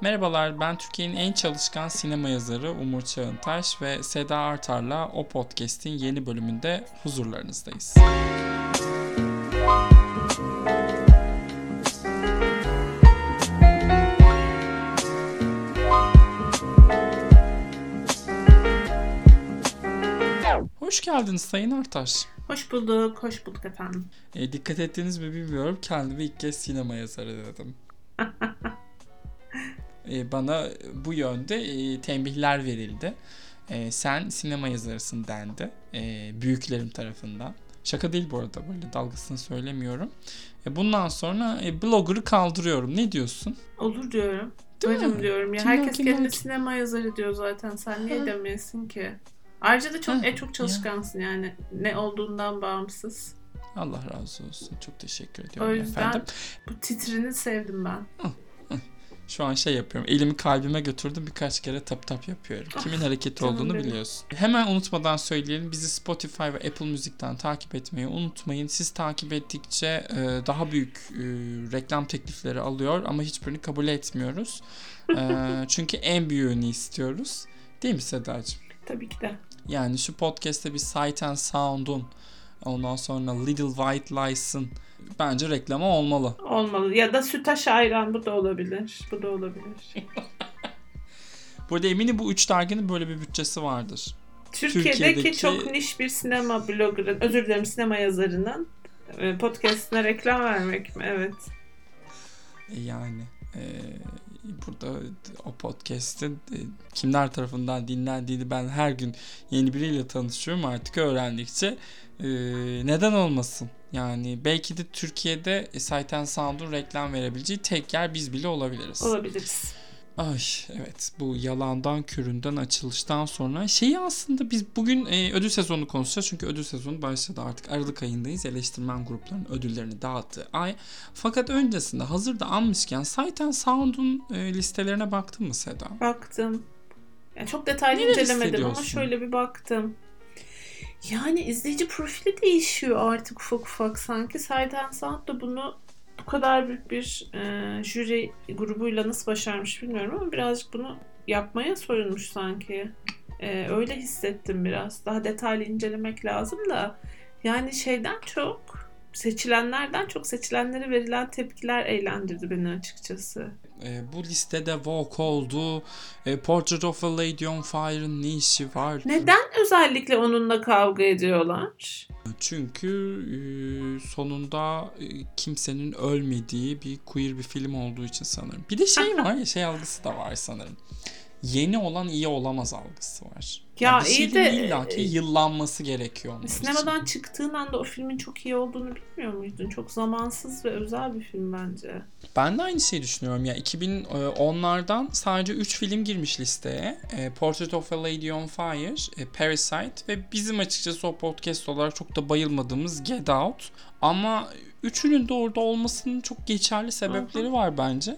Merhabalar, ben Türkiye'nin en çalışkan sinema yazarı Umur Çağıntaş ve Seda Artar'la O Podcast'in yeni bölümünde huzurlarınızdayız. Hoş geldiniz Sayın Artaş. Hoş bulduk, hoş bulduk efendim. E, dikkat ettiğiniz mi bilmiyorum. Kendimi ilk kez sinema yazarı dedim. e, bana bu yönde e, tembihler verildi. E, sen sinema yazarısın dendi. E, büyüklerim tarafından. Şaka değil bu arada böyle dalgasını söylemiyorum. E, bundan sonra e, blogger'ı kaldırıyorum. Ne diyorsun? Olur diyorum. Değil Varım mi? diyorum ya. Kimler, Herkes kimler kendine ki- sinema yazarı diyor zaten. Sen niye demeyesin ki? Ayrıca da çok Ha, e, çok çalışkansın yani. Ne olduğundan bağımsız. Allah razı olsun. Çok teşekkür O ediyorum yüzden efendim. bu titrini sevdim ben. Şu an şey yapıyorum. Elimi kalbime götürdüm birkaç kere tap tap yapıyorum. Kimin hareketi olduğunu biliyorsun. Hemen unutmadan söyleyelim. Bizi Spotify ve Apple Müzik'ten takip etmeyi unutmayın. Siz takip ettikçe e, daha büyük e, reklam teklifleri alıyor ama hiçbirini kabul etmiyoruz. E, çünkü en büyüğünü istiyoruz. Değil mi Sedacığım? Tabii ki de. Yani şu podcast'te bir Sight and Sound'un ondan sonra Little White Lies'ın bence reklamı olmalı. Olmalı. Ya da sütaş ayran bu da olabilir. Bu da olabilir. Burada eminim bu üç derginin böyle bir bütçesi vardır. Türkiye'deki, Türkiye'deki- çok niş bir sinema blogger'ın, özür dilerim sinema yazarının e, podcastine reklam vermek mi? Evet. E, Yani e, burada o podcast'in e, kimler tarafından dinlendiğini ben her gün yeni biriyle tanışıyorum artık öğrendikçe e, neden olmasın? Yani belki de Türkiye'de e, Sight Sound'un reklam verebileceği tek yer biz bile olabiliriz. Olabiliriz. Ay evet bu yalandan köründen açılıştan sonra şeyi aslında biz bugün e, ödül sezonu konuşacağız. Çünkü ödül sezonu başladı artık Aralık ayındayız. Eleştirmen gruplarının ödüllerini dağıttığı ay. Fakat öncesinde hazırda anmışken Sight Sound'un e, listelerine baktın mı Seda? Baktım. Yani çok detaylı Neler incelemedim ama şöyle bir baktım. Yani izleyici profili değişiyor artık ufak ufak sanki. Sight and Sound da bunu bu kadar büyük bir e, jüri grubuyla nasıl başarmış bilmiyorum ama birazcık bunu yapmaya soyunmuş sanki. E, öyle hissettim biraz. Daha detaylı incelemek lazım da. Yani şeyden çok seçilenlerden çok seçilenlere verilen tepkiler eğlendirdi beni açıkçası. E, bu listede Vogue oldu. E, Portrait of a Lady on Fire'ın ne işi var? Neden özellikle onunla kavga ediyorlar? Çünkü e, sonunda e, kimsenin ölmediği bir queer bir film olduğu için sanırım. Bir de şey var ya şey algısı da var sanırım. Yeni olan iyi olamaz algısı var. Ya Yani bir iyi de, illaki e, yıllanması gerekiyor onlar için. Sinemadan çıktığın anda o filmin çok iyi olduğunu bilmiyor muydun? Çok zamansız ve özel bir film bence. Ben de aynı şeyi düşünüyorum ya. 2010'lardan sadece 3 film girmiş listeye. E, Portrait of a Lady on Fire, e, Parasite ve bizim açıkçası o podcast olarak çok da bayılmadığımız Get Out. Ama üçünün de orada olmasının çok geçerli sebepleri var bence.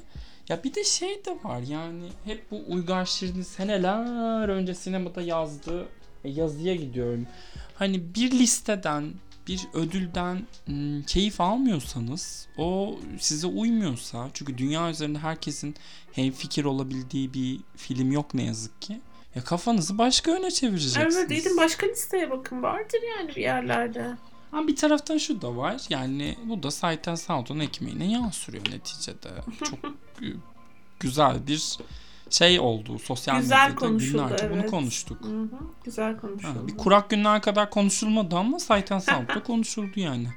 Ya bir de şey de var yani hep bu Uygar Şirin'in seneler önce sinemada yazdığı e, yazıya gidiyorum. Hani bir listeden bir ödülden ım, keyif almıyorsanız o size uymuyorsa çünkü dünya üzerinde herkesin hemfikir olabildiği bir film yok ne yazık ki. Ya kafanızı başka yöne çevireceksiniz. Evet dedim başka listeye bakın vardır yani bir yerlerde. Ama bir taraftan şu da var. Yani bu da and Sound'un ekmeğine yağ sürüyor neticede. Çok gü- güzel bir şey oldu. Sosyal Güzel medyada günlerce bunu evet. konuştuk. Hı hı, güzel Ha, konuşuldu. bir kurak günler kadar konuşulmadı ama and Sound'da konuşuldu yani.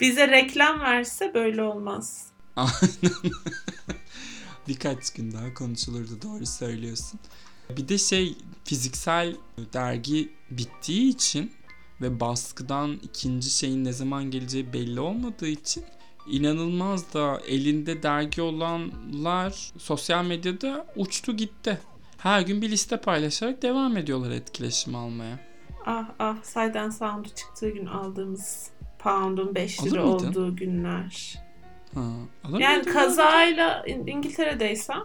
Bize reklam verse böyle olmaz. Aynen. Birkaç gün daha konuşulurdu doğru söylüyorsun. Bir de şey fiziksel dergi bittiği için ve baskıdan ikinci şeyin ne zaman geleceği belli olmadığı için inanılmaz da elinde dergi olanlar sosyal medyada uçtu gitti. Her gün bir liste paylaşarak devam ediyorlar etkileşim almaya. Ah ah and Sound'u çıktığı gün aldığımız pound'un 5 Alır lira olduğu günler. Ha, Yani kazayla İn- İngiltere'deysem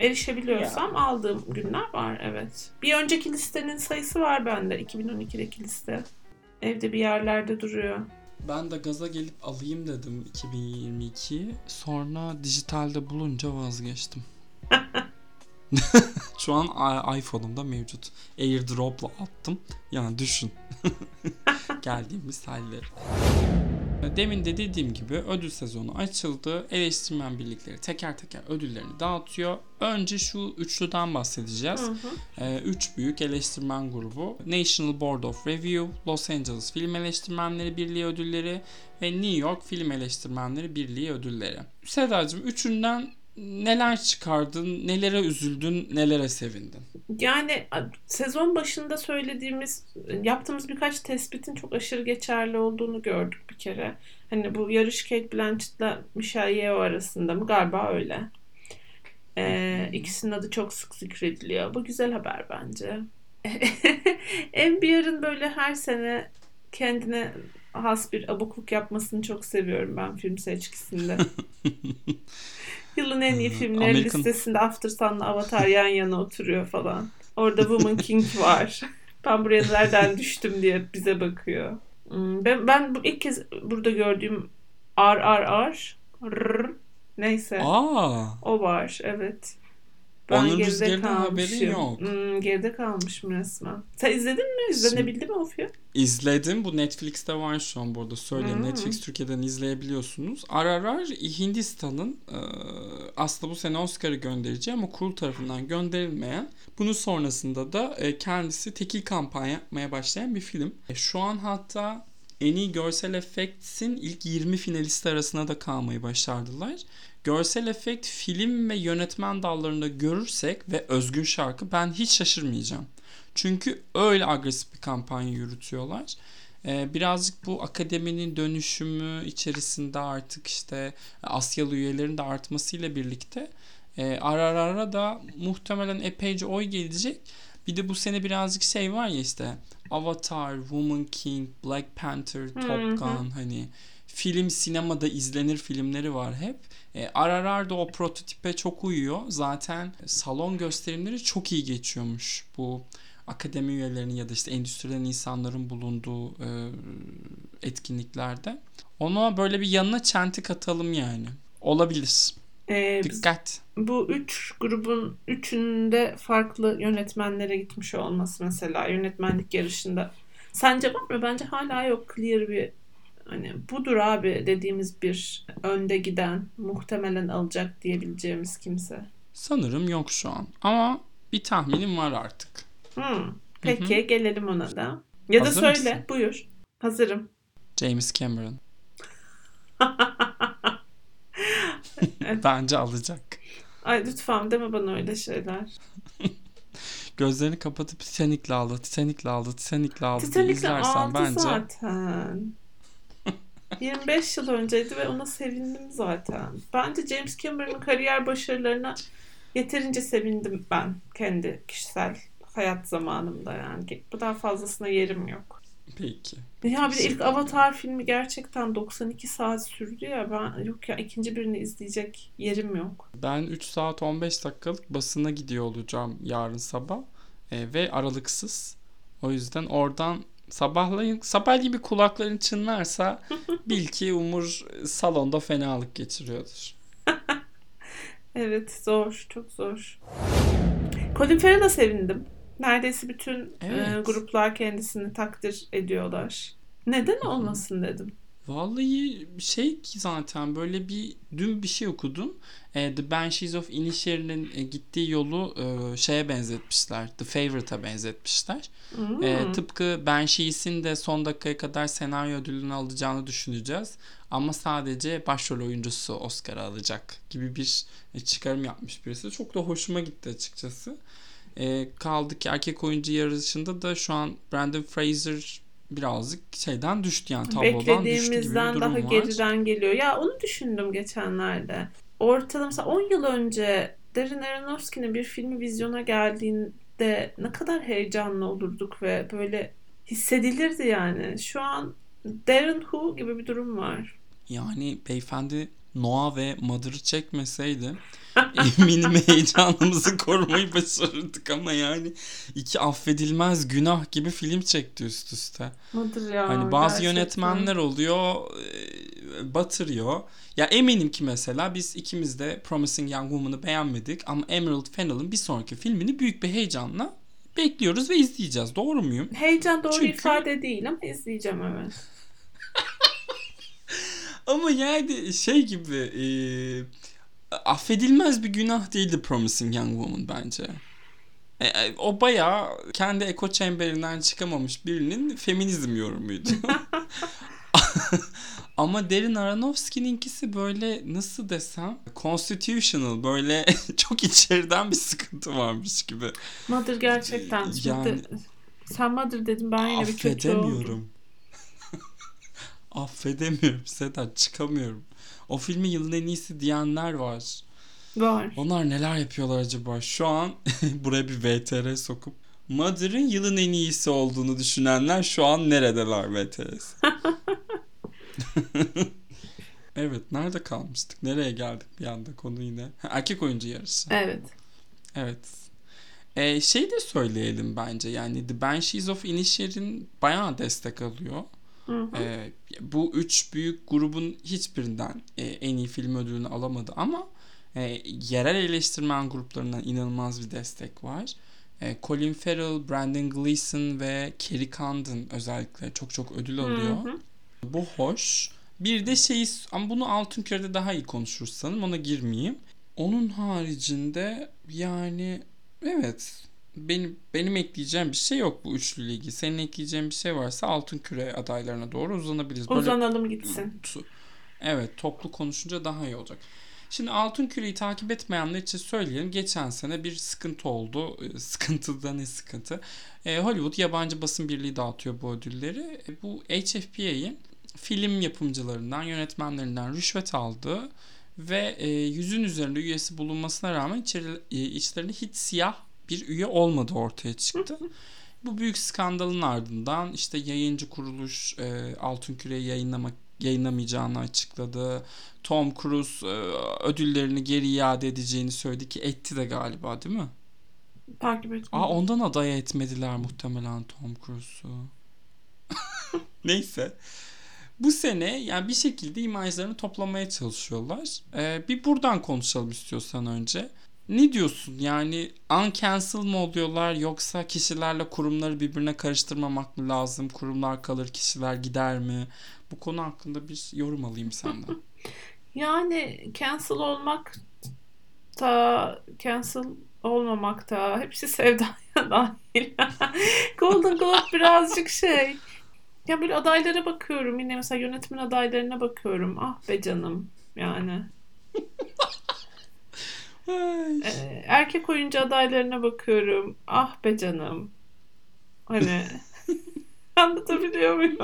erişebiliyorsam aldığım günler var evet. Bir önceki listenin sayısı var bende 2012'deki liste. Evde bir yerlerde duruyor. Ben de gaza gelip alayım dedim 2022'yi. Sonra dijitalde bulunca vazgeçtim. Şu an iPhone'umda mevcut. AirDrop'la attım. Yani düşün. Geldiğimiz halleri. Demin de dediğim gibi ödül sezonu açıldı. Eleştirmen birlikleri teker teker ödüllerini dağıtıyor. Önce şu üçlüden bahsedeceğiz. Hı hı. Ee, üç büyük eleştirmen grubu. National Board of Review, Los Angeles Film Eleştirmenleri Birliği ödülleri ve New York Film Eleştirmenleri Birliği ödülleri. Sedacığım üçünden neler çıkardın, nelere üzüldün, nelere sevindin? Yani sezon başında söylediğimiz, yaptığımız birkaç tespitin çok aşırı geçerli olduğunu gördük bir kere. Hani bu yarış Kate Blanchett'la Michelle Yeoh arasında mı? Galiba öyle. Ee, ikisinin adı çok sık zikrediliyor. Bu güzel haber bence. NPR'ın böyle her sene kendine has bir abukluk yapmasını çok seviyorum ben film seçkisinde. Yılın en iyi filmleri American- listesinde After Sun'la Avatar yan yana oturuyor falan. Orada Woman King var. Ben buraya nereden düştüm diye bize bakıyor. Hmm, Ben, ben bu ilk kez burada gördüğüm RRR Rrr, neyse Aa, o var evet. Onun rüzgarından haberin yok. Hmm, geride kalmışım resmen. Sen izledin mi? İzlenebildi mi o film? izledim. Bu Netflix'te var şu an burada söyleyeyim. Hmm. Netflix Türkiye'den izleyebiliyorsunuz. Ararar Hindistan'ın e, aslında bu sene Oscar'ı göndereceği ama kurul tarafından gönderilmeyen bunun sonrasında da e, kendisi tekil kampanya yapmaya başlayan bir film. E, şu an hatta en iyi görsel efektin ilk 20 finalisti arasına da kalmayı başardılar. Görsel efekt film ve yönetmen dallarında görürsek ve özgün şarkı ben hiç şaşırmayacağım. Çünkü öyle agresif bir kampanya yürütüyorlar. Ee, birazcık bu akademinin dönüşümü içerisinde artık işte Asyalı üyelerin de artmasıyla birlikte e, ara ara da muhtemelen epeyce oy gelecek. Bir de bu sene birazcık şey var ya işte Avatar, Woman King, Black Panther. Top Gun hani film sinemada izlenir filmleri var hep. E, Ararar da o prototipe çok uyuyor. Zaten salon gösterimleri çok iyi geçiyormuş bu akademi üyelerinin ya da işte endüstriden insanların bulunduğu e, etkinliklerde. Ona böyle bir yanına çentik atalım yani. Olabilir. Ee, Dikkat. bu üç grubun üçünde farklı yönetmenlere gitmiş olması mesela yönetmenlik yarışında. Sence var mı? Bence hala yok clear bir hani budur abi dediğimiz bir önde giden muhtemelen alacak diyebileceğimiz kimse. Sanırım yok şu an. Ama bir tahminim var artık. Hmm. Peki gelelim ona da. Ya da Hazır söyle mısın? buyur. Hazırım. James Cameron. Bence alacak. Ay lütfen deme bana öyle şeyler. Gözlerini kapatıp Titanic'le aldı, Titanic'le aldı, Titanic'le aldı Titanic'le izlersen aldı bence zaten. 25 yıl önceydi ve ona sevindim zaten. Bence James Cameron'ın kariyer başarılarına yeterince sevindim ben kendi kişisel hayat zamanımda yani. Bu daha fazlasına yerim yok. peki. Ya bir de ilk Avatar filmi gerçekten 92 saat sürdü ya ben yok ya ikinci birini izleyecek yerim yok. Ben 3 saat 15 dakikalık basına gidiyor olacağım yarın sabah E, ve aralıksız. O yüzden oradan sabahlayın sabahleyin bir kulakların çınlarsa bil ki Umur salonda fenalık geçiriyordur. Evet zor çok zor. Colin Farrell'a sevindim. Neredeyse bütün e, Evet. gruplar kendisini takdir ediyorlar. Neden olmasın dedim. Vallahi şey ki zaten böyle bir dün bir şey okudum. E, The Banshees of Inisherin'in e, gittiği yolu e, şeye benzetmişler. The Favourite'a benzetmişler. Hmm. E, tıpkı Banshees'in de son dakikaya kadar senaryo ödülünü alacağını düşüneceğiz. Ama sadece başrol oyuncusu Oscar alacak gibi bir e, çıkarım yapmış birisi. Çok da hoşuma gitti açıkçası. E, kaldı ki erkek oyuncu yarışında da şu an Brandon Fraser birazcık şeyden düştü yani tablodan düştü gibi bir durum daha var. geriden geliyor. Ya onu düşündüm geçenlerde. Ortalama mesela 10 yıl önce Darren Aronofsky'nin bir filmi vizyona geldiğinde ne kadar heyecanlı olurduk ve böyle hissedilirdi yani. Şu an Darren Who gibi bir durum var. Yani beyefendi Noah ve Mother'ı çekmeseydi eminim heyecanımızı korumayı başarırdık ama yani iki affedilmez günah gibi film çekti üst üste. Mıdır ya Hani bazı gerçekten. yönetmenler oluyor e, batırıyor. Ya eminim ki mesela biz ikimiz de Promising Young Woman'ı beğenmedik ama Emerald Fennell'ın bir sonraki filmini büyük bir heyecanla bekliyoruz ve izleyeceğiz. Doğru muyum? Heyecan doğru Çünkü- ifade değil ama izleyeceğim evet. Ama yani şey gibi e, affedilmez bir günah değildi Promising Young Woman bence. E, e, o bayağı kendi eko çemberinden çıkamamış birinin feminizm yorumuydu. Ama Darren Aronofsky'ninkisi böyle nasıl desem constitutional böyle çok içeriden bir sıkıntı varmış gibi. Mother gerçekten. Yani- Yani... Sen Mother dedim ben yine bir kötü oldum. Affedemiyorum. Sedat çıkamıyorum. O filmi yılın en iyisi diyenler var. Var. Onlar neler yapıyorlar acaba? Şu an buraya bir VTR sokup Mother'ın yılın en iyisi olduğunu düşünenler şu an neredeler VTR'si? evet nerede kalmıştık? Nereye geldik bir anda konu yine? Ha, erkek oyuncu yarışı. Evet. Evet. Ee, şey de söyleyelim bence yani The Banshees of Inisherin bayağı destek alıyor. Hı hı. Ee, bu üç büyük grubun hiçbirinden e, en iyi film ödülünü alamadı ama e, yerel eleştirmen gruplarından inanılmaz bir destek var. E, Colin Farrell, Brandon Gleeson ve Kerry Condon özellikle çok çok ödül alıyor. Hı hı. Bu hoş. Bir de şey ama bunu Altın Küre'de daha iyi konuşuruz sanırım ona girmeyeyim. Onun haricinde yani evet benim benim ekleyeceğim bir şey yok bu üçlü ligi. Senin ekleyeceğin bir şey varsa Altın Küre adaylarına doğru uzanabiliriz. Böyle Uzanalım gitsin. Evet toplu konuşunca daha iyi olacak. Şimdi Altın Küre'yi takip etmeyenler için söyleyelim. Geçen sene bir sıkıntı oldu. Ee, Sıkıntı da ne sıkıntı? Ee, Hollywood yabancı basın birliği dağıtıyor bu ödülleri. E, bu HFPA'in film yapımcılarından, yönetmenlerinden rüşvet aldığı ve e, yüzün üzerinde üyesi bulunmasına rağmen içeri, e, içlerinde hiç siyah bir üye olmadığı ortaya çıktı. Bu büyük skandalın ardından işte yayıncı kuruluş e, Altın Küre'yi yayınlamak yayınlamayacağını açıkladı. Tom Cruise e, ödüllerini geri iade edeceğini söyledi ki etti de galiba değil mi? Takip etmedim. Aa ondan aday etmediler muhtemelen Tom Cruise'u. Neyse. Bu sene yani bir şekilde imajlarını toplamaya çalışıyorlar. Ee, bir buradan konuşalım istiyorsan önce. Ne diyorsun? Yani uncancel mı oluyorlar yoksa kişilerle kurumları birbirine karıştırmamak mı lazım? Kurumlar kalır, kişiler gider mi? Bu konu hakkında bir yorum alayım senden. Yani cancel olmak da cancel olmamak da hepsi sevdaya dahil. Golden Globe birazcık şey. Ya böyle adaylara bakıyorum. Yine mesela yönetmen adaylarına bakıyorum. Ah be canım. Yani. Ee, erkek oyuncu adaylarına bakıyorum. Ah be canım. Hani anlatabiliyor muyum?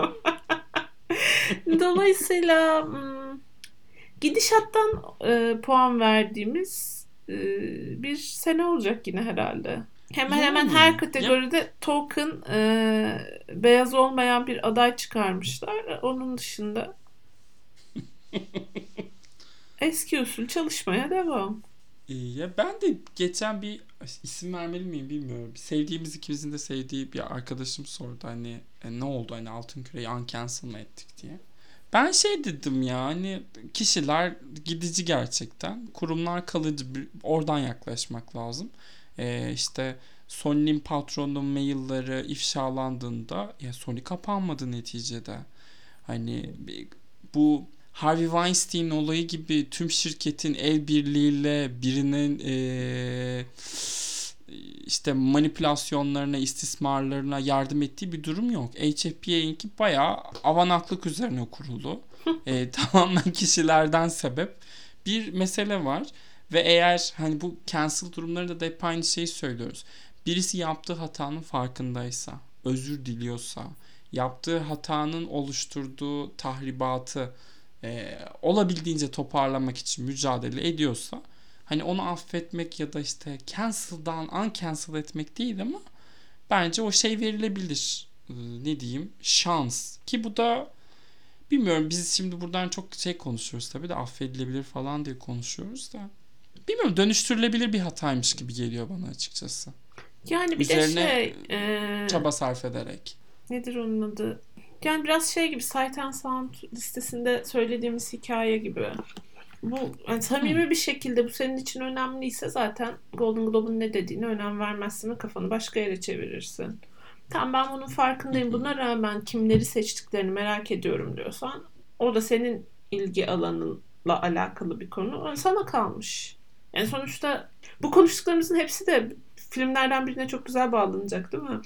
Dolayısıyla hmm, gidişattan e, puan verdiğimiz e, bir sene olacak yine herhalde. Hemen hemen Yani, her kategoride token e, beyaz olmayan bir aday çıkarmışlar. Onun dışında eski usul çalışmaya devam. Ya ben de geçen bir isim vermeli miyim bilmiyorum. Sevdiğimiz ikimizin de sevdiği bir arkadaşım sordu hani e, ne oldu hani Altın Küre'yi uncancel mı ettik diye. Ben şey dedim ya hani kişiler gidici gerçekten. Kurumlar kalıcı oradan yaklaşmak lazım. E, işte Sony'nin patronu mailleri ifşalandığında ya Sony kapanmadı neticede. Hani bu Harvey Weinstein olayı gibi tüm şirketin el birliğiyle birinin eee, işte manipülasyonlarına, istismarlarına yardım ettiği bir durum yok. HFPA'ninki bayağı avanaklık üzerine kurulu. Eee, tamamen kişilerden sebep bir mesele var. Ve eğer hani bu cancel durumlarında da hep aynı şeyi söylüyoruz. Birisi yaptığı hatanın farkındaysa, özür diliyorsa, yaptığı hatanın oluşturduğu tahribatı e, olabildiğince toparlamak için mücadele ediyorsa hani onu affetmek ya da işte cancel'dan uncancel etmek değil ama bence o şey verilebilir. Ee, ne diyeyim? Şans. Ki bu da bilmiyorum biz şimdi buradan çok şey konuşuyoruz tabii de affedilebilir falan diye konuşuyoruz da. Bilmiyorum dönüştürülebilir bir hataymış gibi geliyor bana açıkçası. Yani bir Üzerine de şey e, Çaba sarf ederek. nedir onun adı? Yani biraz şey gibi Sight and Sound listesinde söylediğimiz hikaye gibi. Bu yani samimi bir şekilde bu senin için önemliyse zaten Golden Globe'un ne dediğine önem vermezsin ve kafanı başka yere çevirirsin. Tamam ben bunun farkındayım. Buna rağmen kimleri seçtiklerini merak ediyorum diyorsan o da senin ilgi alanınla alakalı bir konu. O Sana kalmış. Yani sonuçta bu konuştuklarımızın hepsi de filmlerden birine çok güzel bağlanacak değil mi?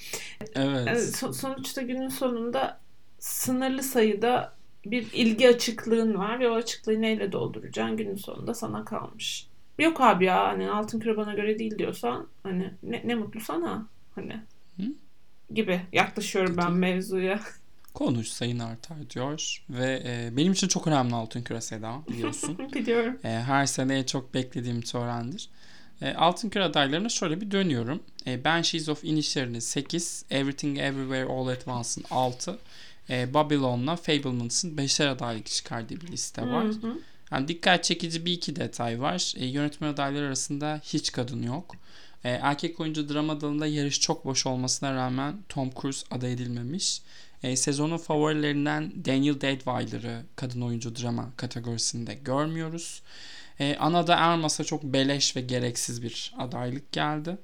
Yani Evet. so- sonuçta günün sonunda sınırlı sayıda bir ilgi açıklığın var ve o açıklığı neyle dolduracaksın günün sonunda sana kalmış. Yok abi ya hani altın küre bana göre değil diyorsan hani ne, ne mutlu sana hani Hı? gibi yaklaşıyorum ben mevzuya. Konuş sayın artar diyor ve e, benim için çok önemli Altın Küre Seda biliyorsun. Biliyorum. E, her sene en çok beklediğim törendir. E, Altın Küre adaylarına şöyle bir dönüyorum. E, Banshees of Inisherin'in 8, Everything Everywhere All at Once'ın 6, e, Babylon'la Fableman's'ın 5'er adaylık çıkardığı bir liste var. Hı hı. Yani dikkat çekici bir iki detay var. E, yönetmen adayları arasında hiç kadın yok. E, erkek oyuncu drama dalında yarış çok boş olmasına rağmen Tom Cruise aday edilmemiş. E, sezonun favorilerinden Daniel Deadweiler'ı kadın oyuncu drama kategorisinde görmüyoruz. E, Anada Ermas'a çok beleş ve gereksiz bir adaylık geldi.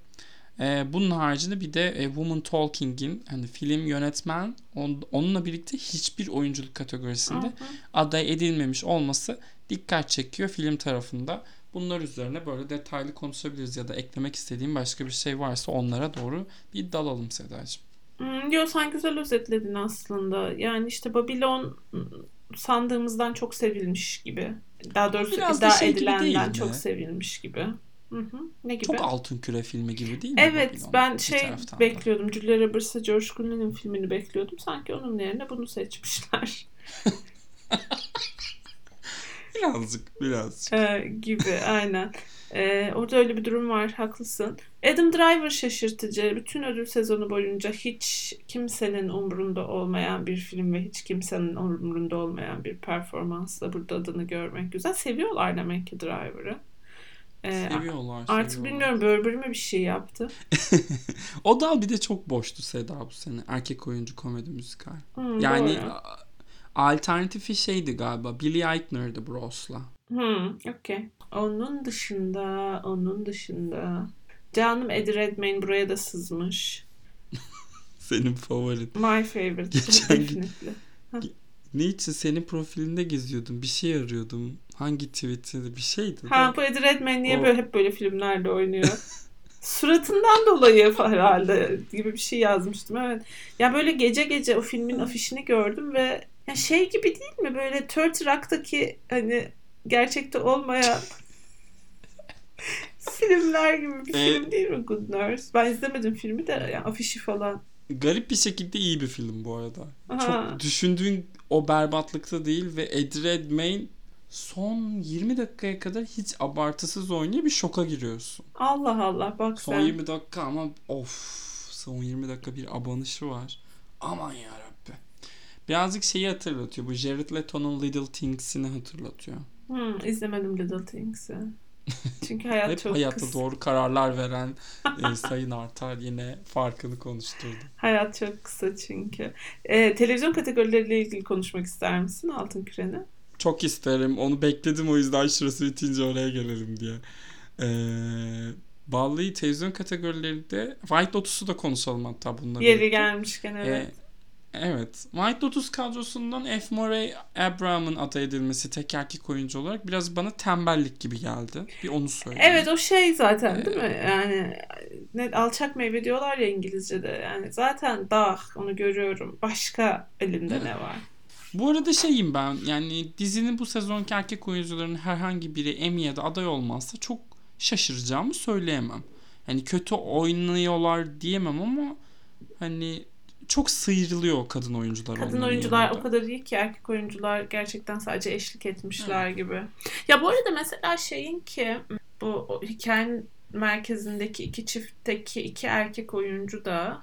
E, bunun haricinde bir de e, Woman Talking'in hani film yönetmen on- onunla birlikte hiçbir oyunculuk kategorisinde hı. aday edilmemiş olması dikkat çekiyor film tarafında. Bunlar üzerine böyle detaylı konuşabiliriz ya da eklemek istediğim başka bir şey varsa onlara doğru bir dalalım Sedacığım. Hmm, Yo sen güzel özetledin aslında. Yani işte Babylon hmm, sandığımızdan çok sevilmiş gibi. Daha doğrusu Biraz da iddia şey gibi edilenden çok sevilmiş gibi. Hı hı. Ne gibi? Çok altın küre filmi gibi değil mi? Evet Babylon? ben şey taraftan da. bekliyordum. Julia Roberts'la George Clooney'nin filmini bekliyordum. Sanki onun yerine bunu seçmişler. Birazcık birazcık. Ee, gibi aynen. Ee, orada öyle bir durum var. Haklısın. Adam Driver şaşırtıcı. Bütün ödül sezonu boyunca hiç kimsenin umrunda olmayan bir film ve hiç kimsenin umrunda olmayan bir performansla burada adını görmek güzel. Seviyorlar demek ki Driver'ı. Ee, Seviyorlar. Artık seviyorlar. bilmiyorum Burberry mi bir şey yaptı. o dal bir de çok boştu Seda bu sene. Erkek oyuncu komedi müzikal. Hmm, Yani doğru. alternatifi şeydi galiba. Billy Eichner'dı Bros'la. Hmm, okey. Onun dışında, onun dışında. Canım Eddie Redmayne buraya da sızmış. Senin favorin. My favorite. Geçen gün- Definitely. Ne için senin profilinde geziyordum. Bir şey arıyordum. Hangi tweet'inde bir şeydi. Ha bu Eddie Redmayne niye O- böyle hep böyle filmlerde oynuyor? Suratından dolayı herhalde gibi bir şey yazmıştım evet. Ya böyle gece gece o filmin afişini gördüm ve ya şey gibi değil mi böyle 30 Rock'taki hani gerçekte olmayan filmler gibi bir E- film değil mi Good Nurse? Ben izlemedim filmi de yani afişi falan. Garip bir şekilde iyi bir film bu arada. Aha. Çok düşündüğün o berbatlıkta değil ve Eddie Redmayne son 20 dakikaya kadar hiç abartısız oynuyor bir şoka giriyorsun. Allah Allah bak Son sen. 20 dakika ama of son 20 dakika bir abanışı var. Aman ya Rabbi. Birazcık şeyi hatırlatıyor. Bu Jared Leto'nun Little Things'ini hatırlatıyor. Hmm, izlemedim Little Things'i. Çünkü hayat Hep çok hayatta kısa. doğru kararlar veren e, Sayın Artar yine farkını konuşturdu. Hayat çok kısa çünkü. Ee, televizyon kategorileriyle ilgili konuşmak ister misin Altın Küren'i? Çok isterim. Onu bekledim o yüzden şurası bitince oraya gelelim diye. Ee, Vallahi televizyon kategorilerinde White Lotus'u da konuşalım hatta bunları. Yeri gelmişken evet. Ee, evet. White Lotus kadrosundan F. Murray Abraham'ın aday edilmesi tek erkek oyuncu olarak biraz bana tembellik gibi geldi. Bir onu söyleyeyim. Evet o şey zaten değil Ee, mi? Yani ne alçak meyve diyorlar ya İngilizce'de. Yani zaten dağ onu görüyorum. Başka elimde ne var? Bu arada şeyim ben yani dizinin bu sezonki erkek oyuncularının herhangi biri Emmy ya da aday olmazsa çok şaşıracağımı söyleyemem. Hani kötü oynuyorlar diyemem ama hani çok sıyrılıyor kadın oyuncular. Kadın oyuncular yanında. o kadar iyi ki erkek oyuncular gerçekten sadece eşlik etmişler gibi. Ya bu arada mesela şeyin ki bu hikayenin merkezindeki iki çiftteki iki erkek oyuncu da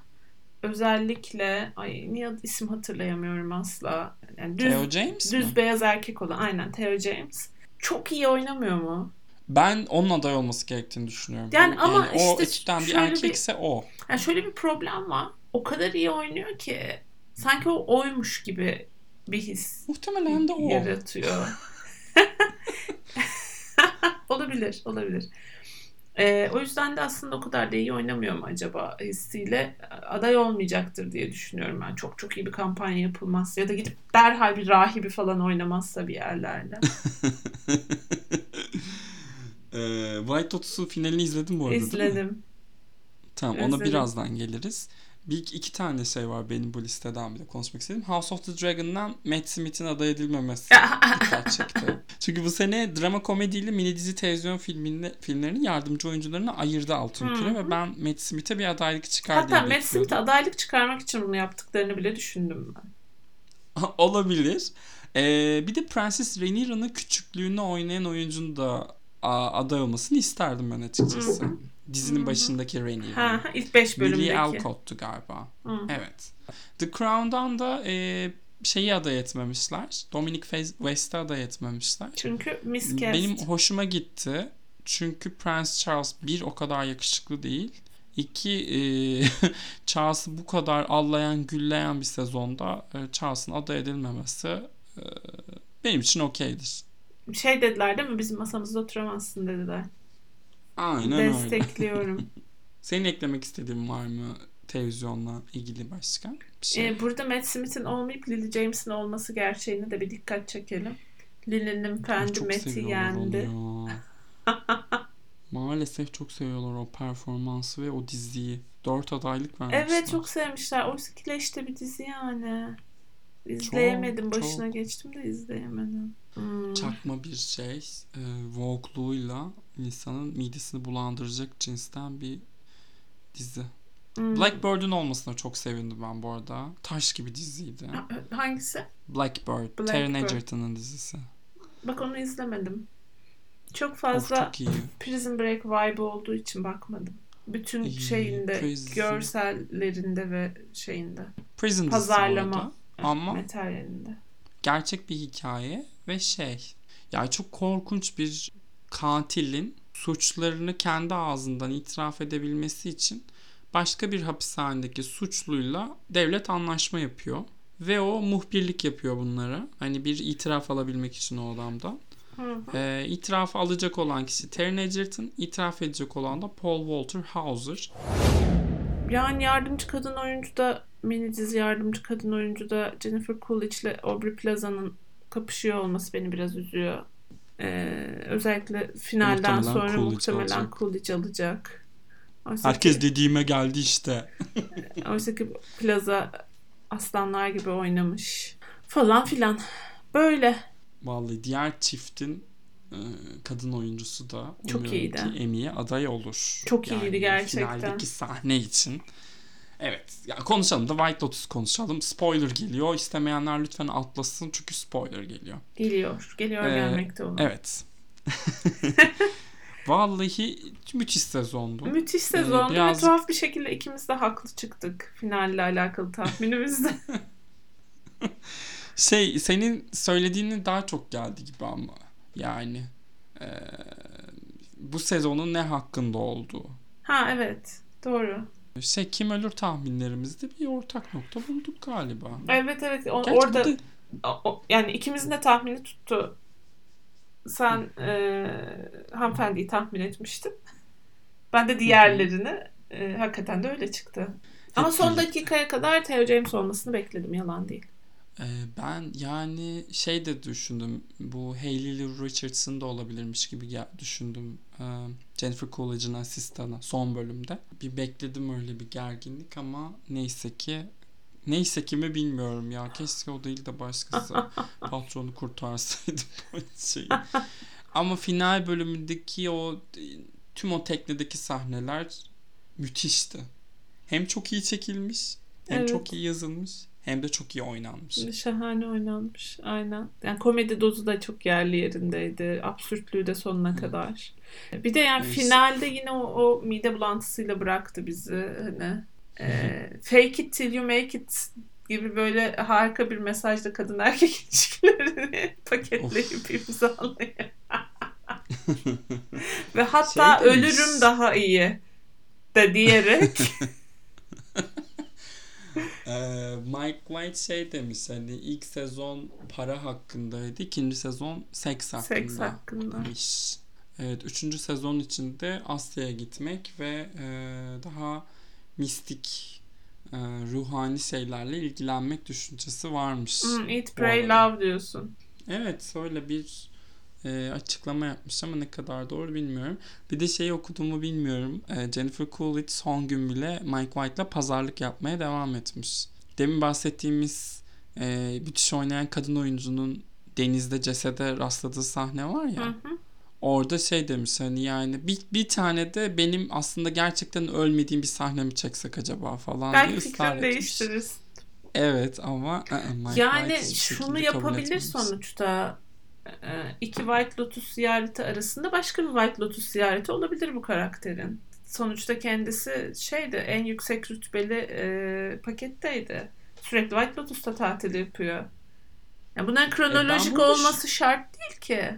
özellikle ay niye isim hatırlayamıyorum asla. Yani düz, Theo James düz mi? beyaz erkek olan aynen Theo James. Çok iyi oynamıyor mu? Ben onun aday olması gerektiğini düşünüyorum. Yani ama o işte ekipten bir şöyle bir- erkekse o. Yani şöyle bir problem var. O kadar iyi oynuyor ki sanki o oymuş gibi bir his Muhtemelen de o. yaratıyor. olabilir, olabilir. Ee, o yüzden de aslında o kadar da iyi oynamıyor mu acaba hissiyle aday olmayacaktır diye düşünüyorum ben. Çok çok iyi bir kampanya yapılmazsa ya da gidip derhal bir rahibi falan oynamazsa bir yerlerde. Ee, White Lotus'un finalini izledin bu arada? İzledim. Tamam ona birazdan geliriz. Bir iki tane şey var benim bu listeden bile konuşmak istediğim. House of the Dragon'dan Matt Smith'in aday edilmemesi dikkat çekti. Çünkü bu sene drama komediyle mini dizi televizyon filminde, filmlerinin yardımcı oyuncularını ayırdı Altın Küre ve ben Matt Smith'e bir adaylık çıkar diye Hatta Matt bekliyordum. Smith adaylık çıkarmak için bunu yaptıklarını bile düşündüm ben. Olabilir. Ee, bir de Prenses Rhaenyra'nın küçüklüğünü oynayan oyuncunun da aday olmasını isterdim ben açıkçası. Dizinin Hı hı. başındaki Rhaenyra. Ha, ilk 5 Millie bölümdeki. Alcott'tu galiba. Hı. Evet. The Crown'dan da e, şeyi aday etmemişler. Dominic West'i aday etmemişler. Çünkü miscast. Benim hoşuma gitti. Çünkü Prince Charles bir o kadar yakışıklı değil. İki e, Charles'ı bu kadar allayan gülleyen bir sezonda e, Charles'ın aday edilmemesi e, benim için okeydir. Şey dediler değil mi? Bizim masamızda oturamazsın dediler. Aynen öyle. Destekliyorum. Senin eklemek istediğin var mı televizyonla ilgili başka bir şey? Ee, burada Matt Smith'in olmayıp Lily James'in olması gerçeğine de bir dikkat çekelim. Lily'nin fendi Matt'i yendi. Maalesef çok seviyorlar o performansı ve o diziyi. Dört adaylık vermişler. Evet çok sevmişler. Oysa ki leşte bir dizi yani. İzleyemedim. Çok, Başına çok. geçtim de izleyemedim. Hmm. Çakma bir şey. E, Vogue'luğuyla insanın midesini bulandıracak cinsten bir dizi. Hmm. Blackbird'ün olmasına çok sevindim ben bu arada. Taş gibi diziydi. Ha- Hangisi? Blackbird. Blackbird. Taron Egerton'ın dizisi. Bak onu izlemedim. Çok fazla çok iyi. Prison Break vibe olduğu için bakmadım. Bütün İyi, şeyinde, Prison. görsellerinde ve şeyinde. Prison Pazarlama. Ama materyalinde. gerçek bir hikaye ve şey yani çok korkunç bir katilin suçlarını kendi ağzından itiraf edebilmesi için başka bir hapishanedeki suçluyla devlet anlaşma yapıyor ve o muhbirlik yapıyor bunlara. Hani bir itiraf alabilmek için o adamdan. Hı hı. Ee, itirafı alacak olan kişi Taron Egerton, itiraf edecek olan da Paul Walter Hauser. Yani yardımcı kadın oyuncu da mini dizi yardımcı kadın oyuncu da Jennifer Coolidge ile Aubrey Plaza'nın kapışıyor olması beni biraz üzüyor. Ee, özellikle finalden Muhtemelen sonra Coolidge muhtemelen alacak. Coolidge alacak. Oysa Herkes ki, dediğime geldi işte. oysa ki Plaza aslanlar gibi oynamış. Falan filan. Böyle. Vallahi diğer çiftin e, kadın oyuncusu da Çok iyiydi. ki Emmy'ye aday olur. Çok iyiydi gerçekten. Finaldeki sahne için. Evet. Ya konuşalım da White Lotus konuşalım. Spoiler geliyor. İstemeyenler lütfen atlasın çünkü spoiler geliyor. Geliyor. Geliyor Ee, gelmekte olan. Evet. Vallahi müthiş sezondu. Müthiş sezondu ve birazcık- tuhaf bir şekilde ikimiz de haklı çıktık finalle alakalı tahminimizde. Şey senin söylediğinin daha çok geldi gibi ama yani e, bu sezonun ne hakkında olduğu. ha evet doğru. Şey kim ölür tahminlerimizde bir ortak nokta bulduk galiba. Evet evet o- Gerçi orada da- o- yani ikimizin de tahmini tuttu. Sen e, hanımefendiyi tahmin etmiştin. Ben de diğerlerini e, hakikaten de öyle çıktı. Ama son dakikaya kadar Theo James olmasını bekledim yalan değil. E, ben yani şey de düşündüm bu Hayley Lou Richardson da olabilirmiş gibi düşündüm. E, Jennifer Coolidge'ın asistanı son bölümde. Bir bekledim öyle bir gerginlik ama neyse ki Neyse kimi bilmiyorum ya. Keşke o değil de başkası patronu kurtarsaydı bu şeyi. Ama final bölümündeki o tüm o teknedeki sahneler müthişti. Hem çok iyi çekilmiş, hem Evet. çok iyi yazılmış, hem de çok iyi oynanmış. Şahane oynanmış aynen. Yani komedi dozu da çok yerli yerindeydi. Absürtlüğü de sonuna kadar. Bir de yani Evet. finalde yine o, o mide bulantısıyla bıraktı bizi. Hani e, fake it till you make it gibi böyle harika bir mesajla kadın erkek ilişkilerini paketleyip imzalıyor. Ve hatta Şey ölürüm daha iyi de diyerek Ee, Mike White şey demiş hani ilk sezon para hakkındaydı, ikinci sezon seks hakkında. Seks hakkında. demiş. Evet, üçüncü sezon içinde Asya'ya gitmek ve e, daha mistik, e, ruhani şeylerle ilgilenmek düşüncesi varmış. Hmm, eat, pray, love diyorsun. Evet, öyle bir e, açıklama yapmış ama ne kadar doğru bilmiyorum. Bir de şeyi okuduğumu bilmiyorum. E, Jennifer Coolidge son gün bile Mike White'la pazarlık yapmaya devam etmiş. Demin bahsettiğimiz e, müthiş oynayan kadın oyuncunun denizde cesede rastladığı sahne var ya. Hı hı. Orada şey demiş hani yani bir, bir tane de benim aslında gerçekten ölmediğim bir sahnemi çeksek acaba falan Belki diye ısrar etmiş. değiştiririz. Evet ama ı-ı, Mike Yani şunu yapabilir sonuçta. Ee, iki White Lotus ziyareti arasında başka bir White Lotus ziyareti olabilir bu karakterin. Sonuçta kendisi şeydi en yüksek rütbeli e, paketteydi. Sürekli White Lotus'ta tatil yapıyor. Ya bunların kronolojik E, olması şart değil ki.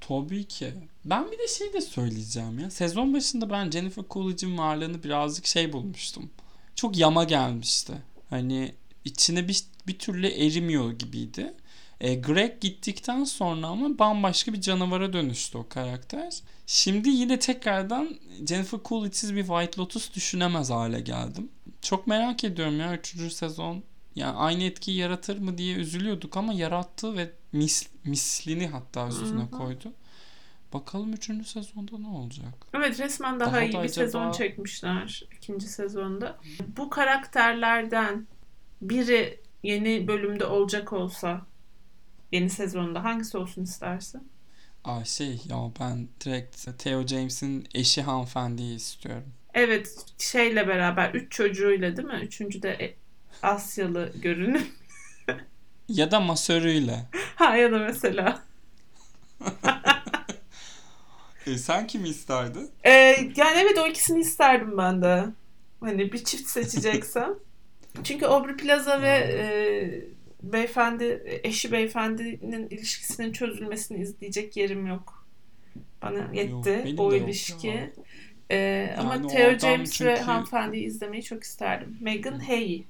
Tabii ki. Ben bir de şey de söyleyeceğim ya. Sezon başında ben Jennifer Coolidge'in varlığını birazcık şey bulmuştum. Çok yama gelmişti. Hani içine bir, bir türlü erimiyor gibiydi. E, Greg gittikten sonra ama bambaşka bir canavara dönüştü o karakter. Şimdi yine tekrardan Jennifer Coolidge'siz bir White Lotus düşünemez hale geldim. Çok merak ediyorum ya 3. sezon. Yani aynı etkiyi yaratır mı diye üzülüyorduk ama yarattı ve mis, mislini hatta üstüne koydu. Bakalım 3. sezonda ne olacak? Evet resmen daha, Daha iyi da bir acaba- sezon çekmişler ikinci sezonda. Bu karakterlerden biri yeni bölümde olacak olsa yeni sezonda hangisi olsun istersin? Aa şey ya ben direkt Theo James'in eşi hanımefendiyi istiyorum. Evet şeyle beraber üç çocuğuyla değil mi? Üçüncü de e- Asyalı görünüm. Ya da masörüyle. ha ya da mesela. E, sen kimi isterdin? Ee, yani evet o ikisini isterdim ben de. Hani bir çift seçeceksem. Çünkü Aubrey Plaza ve e, beyefendi, eşi beyefendinin ilişkisinin çözülmesini izleyecek yerim yok. Bana yetti benim o de yok ilişki. Ee, ama Yani o Theo James ve çünkü- hanımefendiyi izlemeyi çok isterdim. Megan Hay.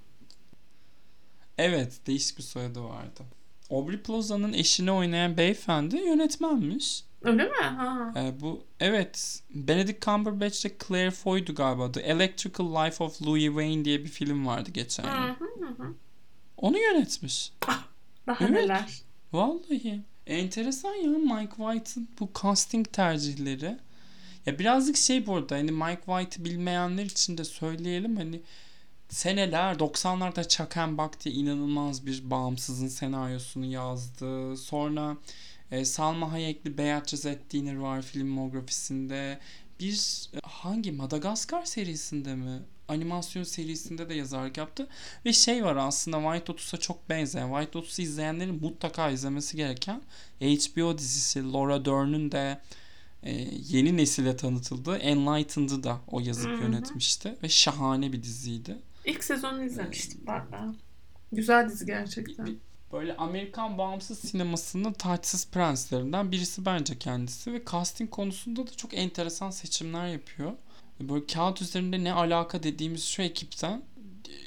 Evet değişik bir soyadı vardı. Aubrey Plaza'nın eşini oynayan beyefendi yönetmenmiş. Öyle mi? Ha. E, bu evet Benedict Cumberbatch ile Claire Foy'du galiba. The Electrical Life of Louis Wayne diye bir film vardı geçen yıl. Onu yönetmiş. Daha Evet. neler? Vallahi. Enteresan ya Mike White'ın bu casting tercihleri. Ya birazcık şey bu arada hani Mike White'ı bilmeyenler için de söyleyelim hani seneler 90'larda Chuck and Buck diye inanılmaz bir bağımsızın senaryosunu yazdı. Sonra e, Salma Hayek'li Beatrice at Dinner var filmografisinde. Bir e, hangi Madagaskar serisinde mi? Animasyon serisinde de yazarlık yaptı. Ve şey var aslında White Lotus'a çok benzeyen. White Lotus'u izleyenlerin mutlaka izlemesi gereken HBO dizisi Laura Dern'ün de e, yeni nesile tanıtıldığı Enlightened'ı da o yazıp Hı hı. yönetmişti. Ve şahane bir diziydi. İlk sezonu izlemiştim ben de. Güzel dizi gerçekten. Bir- Böyle Amerikan bağımsız sinemasının taçsız prenslerinden birisi bence kendisi ve casting konusunda da çok enteresan seçimler yapıyor. Böyle kağıt üzerinde ne alaka dediğimiz şu ekipten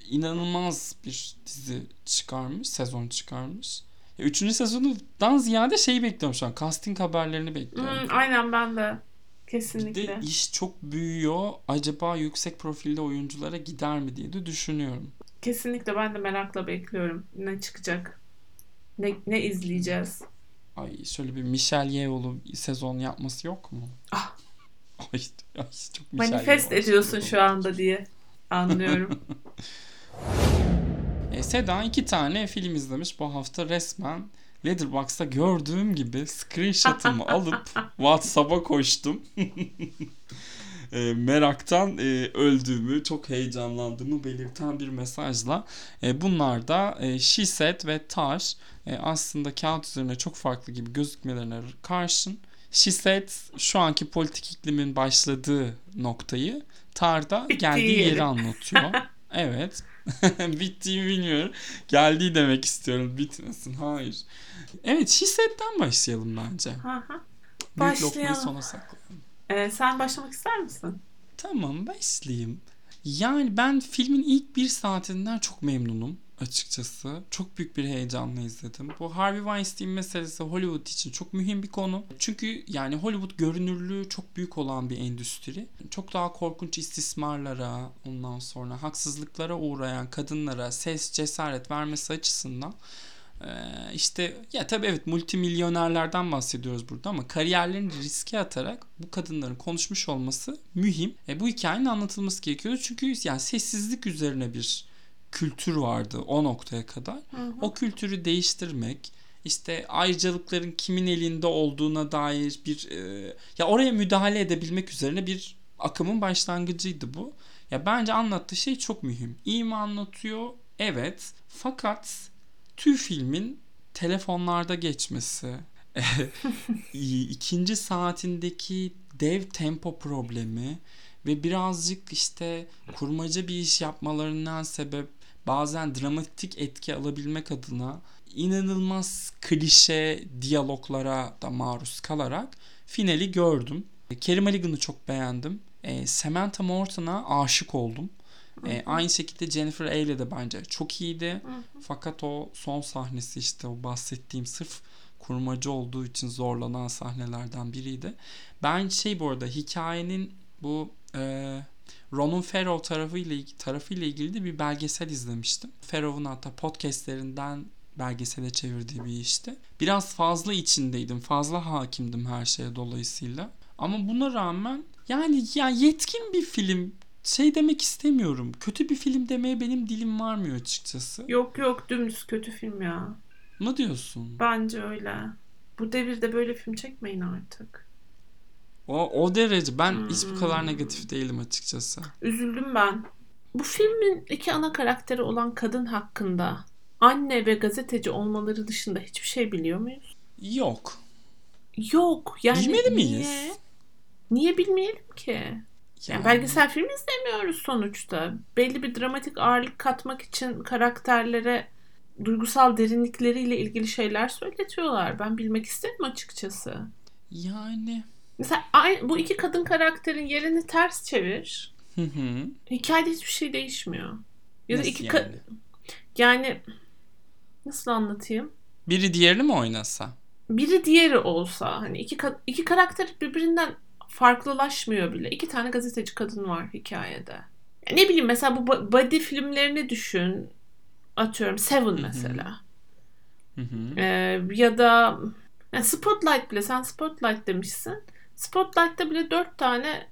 inanılmaz bir dizi çıkarmış, sezon çıkarmış. Ya Üçüncü sezonundan ziyade şeyi bekliyorum şu an. Casting haberlerini bekliyorum. Hmm, aynen ben de. Bir Kesinlikle. de iş çok büyüyor. Acaba yüksek profilde oyunculara gider mi diye de düşünüyorum. Kesinlikle ben de merakla bekliyorum. Ne çıkacak? Ne, ne izleyeceğiz? Ay şöyle bir Michelle Yeoh'lu sezon yapması yok mu? Ah. Ay çok Manifest ediyorsun şu anda diye anlıyorum. E, Seda iki tane film izlemiş bu hafta resmen. Letterboxd'da gördüğüm gibi screenshot'ımı alıp WhatsApp'a koştum. E, meraktan e, öldüğümü, çok heyecanlandığımı belirten bir mesajla. E, bunlar da e, She Said ve Tar. E, aslında kağıt üzerine çok farklı gibi gözükmelerine karşın She Said şu anki politik iklimin başladığı noktayı Tar'da Bittiği geldiği yeri. yeri anlatıyor. evet. Bittiğini bilmiyorum. Geldiği demek istiyorum. Bitmesin. Hayır. Evet She Said'den başlayalım bence. Büyük lokmayı Başlayalım. sona saklayalım. Ee, sen başlamak ister misin? Tamam başlayayım. Yani ben filmin ilk bir saatinden çok memnunum açıkçası. Çok büyük bir heyecanla izledim. Bu Harvey Weinstein meselesi Hollywood için çok mühim bir konu. Çünkü yani Hollywood görünürlüğü çok büyük olan bir endüstri. Çok daha korkunç istismarlara, ondan sonra haksızlıklara uğrayan kadınlara ses, cesaret vermesi açısından işte ya tabii evet multimilyonerlerden bahsediyoruz burada ama kariyerlerini riske atarak bu kadınların konuşmuş olması mühim. E, bu hikayenin anlatılması gerekiyor çünkü yani sessizlik üzerine bir kültür vardı o noktaya kadar. Hı hı. O kültürü değiştirmek, işte ayrıcalıkların kimin elinde olduğuna dair bir e, ya oraya müdahale edebilmek üzerine bir akımın başlangıcıydı bu. Ya bence anlattığı şey çok mühim. İyi mi anlatıyor? Evet. Fakat tüm filmin telefonlarda geçmesi, ikinci saatindeki dev tempo problemi ve birazcık işte kurmaca bir iş yapmalarından sebep bazen dramatik etki alabilmek adına inanılmaz klişe diyaloglara da maruz kalarak finali gördüm. Kerry Mulligan'ı çok beğendim. E, Samantha Morton'a aşık oldum. E, aynı şekilde Jennifer Aile de bence çok iyiydi. Fakat o son sahnesi işte o bahsettiğim sırf kurmacı olduğu için zorlanan sahnelerden biriydi. Ben şey bu arada hikayenin bu e, Ron'un Farrow tarafıyla tarafıyla ilgili de bir belgesel izlemiştim. Farrow'un hatta podcastlerinden belgesele çevirdiği bir işti. Biraz fazla içindeydim. Fazla hakimdim her şeye dolayısıyla. Ama buna rağmen yani ya yetkin bir film şey demek istemiyorum. Kötü bir film demeye benim dilim varmıyor açıkçası. Yok yok dümdüz kötü film ya. Ne diyorsun? Bence öyle. Bu devirde böyle film çekmeyin artık. O, o derece. Ben hmm. hiç bu kadar negatif değilim açıkçası. Üzüldüm ben. Bu filmin iki ana karakteri olan kadın hakkında anne ve gazeteci olmaları dışında hiçbir şey biliyor muyuz? Yok. Yok. Yani Bilmeli miyiz? Niye, niye bilmeyelim ki? Yani belgesel film izlemiyoruz sonuçta. Belli bir dramatik ağırlık katmak için karakterlere duygusal derinlikleriyle ilgili şeyler söyletiyorlar. Ben bilmek isterim açıkçası. Yani Mesela bu iki kadın karakterin yerini ters çevir. Hı hı. Hikayede hiçbir şey değişmiyor. Ya nasıl da iki yani? yani nasıl anlatayım? Biri diğerini mi oynasa? Biri diğeri olsa hani iki ka- iki karakter birbirinden farklılaşmıyor bile. İki tane gazeteci kadın var hikayede. Ya ne bileyim mesela bu body filmlerini düşün. Atıyorum Seven mesela. Hı hı. Ee, ya da yani Spotlight bile sen Spotlight demişsin. Spotlight'ta bile dört tane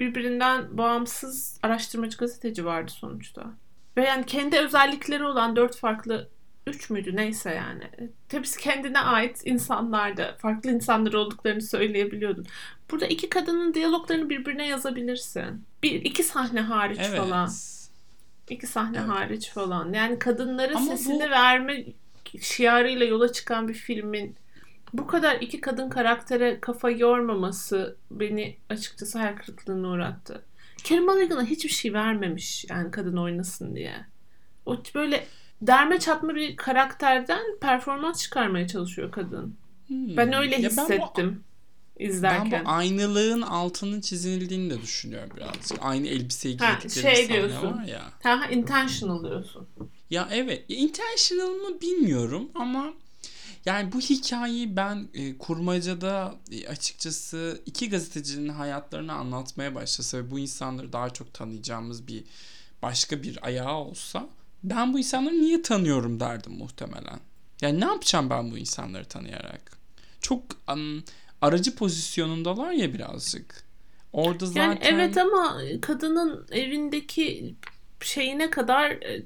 birbirinden bağımsız araştırmacı gazeteci vardı sonuçta. Ve yani kendi özellikleri olan dört farklı üç müydü neyse yani. Hepsi kendine ait insanlardı. Farklı insanlar olduklarını söyleyebiliyordun. Burada iki kadının diyaloglarını birbirine yazabilirsin. Bir iki sahne hariç evet. falan. İki sahne evet. hariç falan. Yani kadınların Ama sesini bu... verme şiarıyla yola çıkan bir filmin bu kadar iki kadın karaktere kafa yormaması beni açıkçası hayal kırıklığına uğrattı. Kerim Mulligan'a hiçbir şey vermemiş yani kadın oynasın diye. O böyle derme çatma bir karakterden performans çıkarmaya çalışıyor kadın. Hmm. Ben öyle hissettim ben bu, izlerken. Ben bu aynılığın altının çizildiğini de düşünüyorum birazcık. Aynı elbiseyi giydikleri şey diyorsun. var ya. Ha, intentional diyorsun. Ya evet. Intentional mı bilmiyorum ama yani bu hikayeyi ben e, kurmacada e, açıkçası iki gazetecinin hayatlarını anlatmaya başlasa ve bu insanları daha çok tanıyacağımız bir başka bir ayağı olsa ben bu insanları niye tanıyorum derdim muhtemelen. Yani ne yapacağım ben bu insanları tanıyarak? Çok um, aracı pozisyonundalar ya birazcık. Orada zaten... Yani evet ama kadının evindeki şeyine kadar e,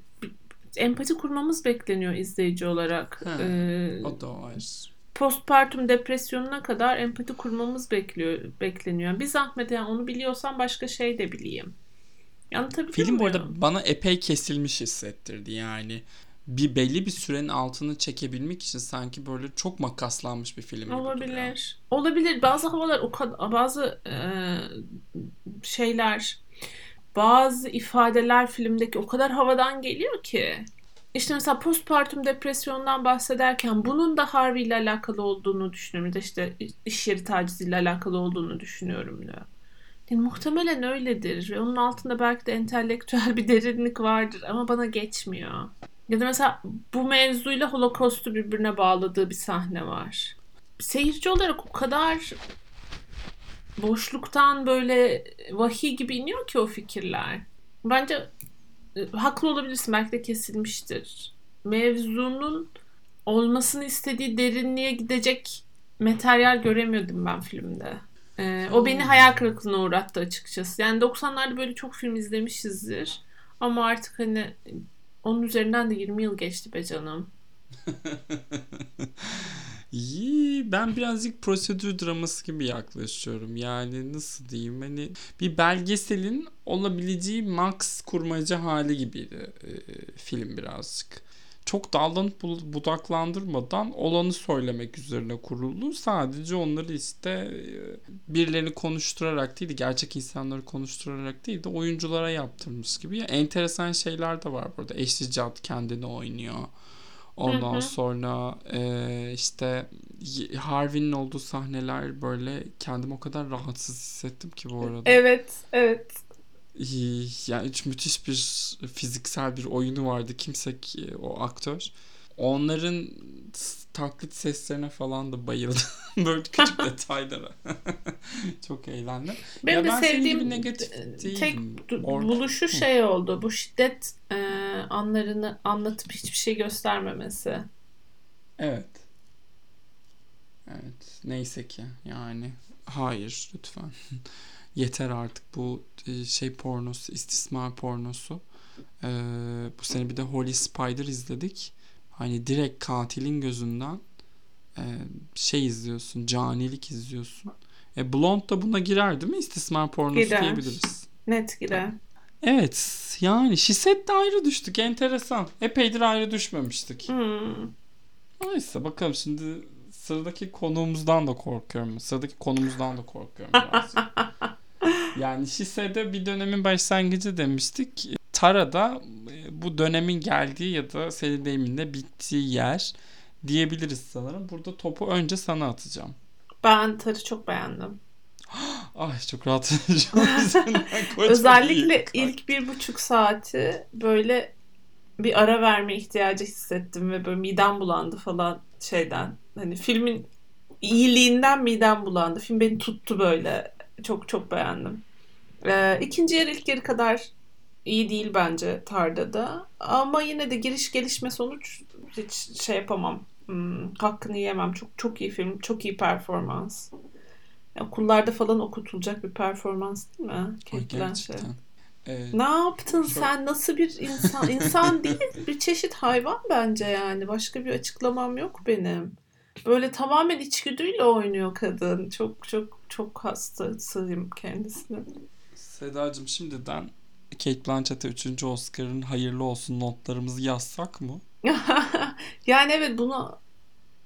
empati kurmamız bekleniyor izleyici olarak. He, ee, o da var. Postpartum depresyonuna kadar empati kurmamız bekliyor, bekleniyor. Bir zahmet yani onu biliyorsan başka şey de bileyim. Anlatabiliyor Film muyum? bu arada bana epey kesilmiş hissettirdi yani. Bir belli bir sürenin altını çekebilmek için sanki böyle çok makaslanmış bir film Olabilir. Olabilir. Bazı havalar o kadar bazı e, şeyler bazı ifadeler filmdeki o kadar havadan geliyor ki. İşte mesela postpartum depresyondan bahsederken bunun da Harvey ile alakalı olduğunu düşünüyorum. Ya işte iş yeri taciziyle alakalı olduğunu düşünüyorum diyor. Yani muhtemelen öyledir ve onun altında belki de entelektüel bir derinlik vardır ama bana geçmiyor. Ya da mesela bu mevzuyla Holocaust'u birbirine bağladığı bir sahne var. Seyirci olarak o kadar boşluktan böyle vahiy gibi iniyor ki o fikirler. Bence e, haklı olabilirsin belki de kesilmiştir. Mevzunun olmasını istediği derinliğe gidecek materyal göremiyordum ben filmde. Ee, o beni hayal kırıklığına uğrattı açıkçası. Yani 90'larda böyle çok film izlemişizdir. Ama artık hani onun üzerinden de 20 yıl geçti be canım. Ben birazcık prosedür draması gibi yaklaşıyorum. Yani nasıl diyeyim hani bir belgeselin olabileceği max kurmaca hali gibiydi e, film birazcık. Çok dallanıp budaklandırmadan olanı söylemek üzerine kuruldu. Sadece onları işte e, birilerini konuşturarak değil de gerçek insanları konuşturarak değil de oyunculara yaptırmış gibi. Yani enteresan şeyler de var burada. Judd kendini oynuyor. Ondan hı hı. sonra e, işte Harvey'nin olduğu sahneler böyle kendimi o kadar rahatsız hissettim ki bu arada. Evet, evet. Yani hiç müthiş bir fiziksel bir oyunu vardı. Kimse ki o aktör. Onların taklit seslerine falan da bayıldım. Böyle küçük detaylara. Çok eğlendim. Benim ya de ben sevdiğim negatif tek buluşu şey oldu. Bu şiddet e, anlarını anlatıp hiçbir şey göstermemesi. Evet. Evet. Neyse ki yani. Hayır lütfen. Yeter artık bu e, şey pornosu, istismar pornosu. Ee, bu sene bir de Holy Spider izledik. Hani direkt katilin gözünden e, şey izliyorsun, canilik izliyorsun. E Blond da buna girer değil mi? İstismar pornosu girer. diyebiliriz. Net girer. Evet yani Şiset de ayrı düştük enteresan. Epeydir ayrı düşmemiştik. Hmm. Neyse bakalım şimdi sıradaki konuğumuzdan da korkuyorum. Sıradaki konumuzdan da korkuyorum yani Şise'de bir dönemin başlangıcı demiştik. Tara'da e, bu dönemin geldiği ya da senin deyiminle bittiği yer diyebiliriz sanırım. Burada topu önce sana atacağım. Ben Tar'ı çok beğendim. Ay çok rahat Özellikle ilk bir buçuk saati böyle bir ara verme ihtiyacı hissettim ve böyle midem bulandı falan şeyden. Hani filmin iyiliğinden midem bulandı. Film beni tuttu böyle. Çok çok beğendim. Ee, ikinci yer ilk yarı kadar iyi değil bence Tarda'da. Ama yine de giriş gelişme sonuç hiç şey yapamam. Hmm, hakkını yemem. Çok çok iyi film. Çok iyi performans. okullarda falan okutulacak bir performans değil mi? Kate Blanchett. Evet. Ne yaptın Çok... sen? Nasıl bir insan? İnsan değil, bir çeşit hayvan bence yani. Başka bir açıklamam yok benim. Böyle tamamen içgüdüyle oynuyor kadın. Çok çok çok hastasıyım kendisine. Sedacığım şimdiden Kate Blanchett'e 3. Oscar'ın hayırlı olsun notlarımızı yazsak mı? yani evet bunu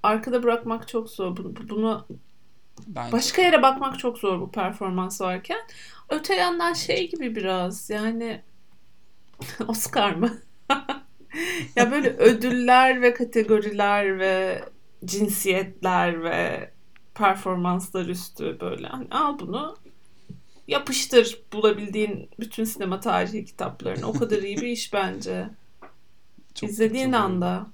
arkada bırakmak çok zor. Bunu, Bence. başka yere bakmak çok zor bu performans varken. Öte yandan şey gibi biraz yani Oscar mı? ya böyle ödüller ve kategoriler ve cinsiyetler ve performanslar üstü böyle hani al bunu yapıştır bulabildiğin bütün sinema tarihi kitaplarını. O kadar iyi bir iş bence. Çok, İzlediğin çok anda.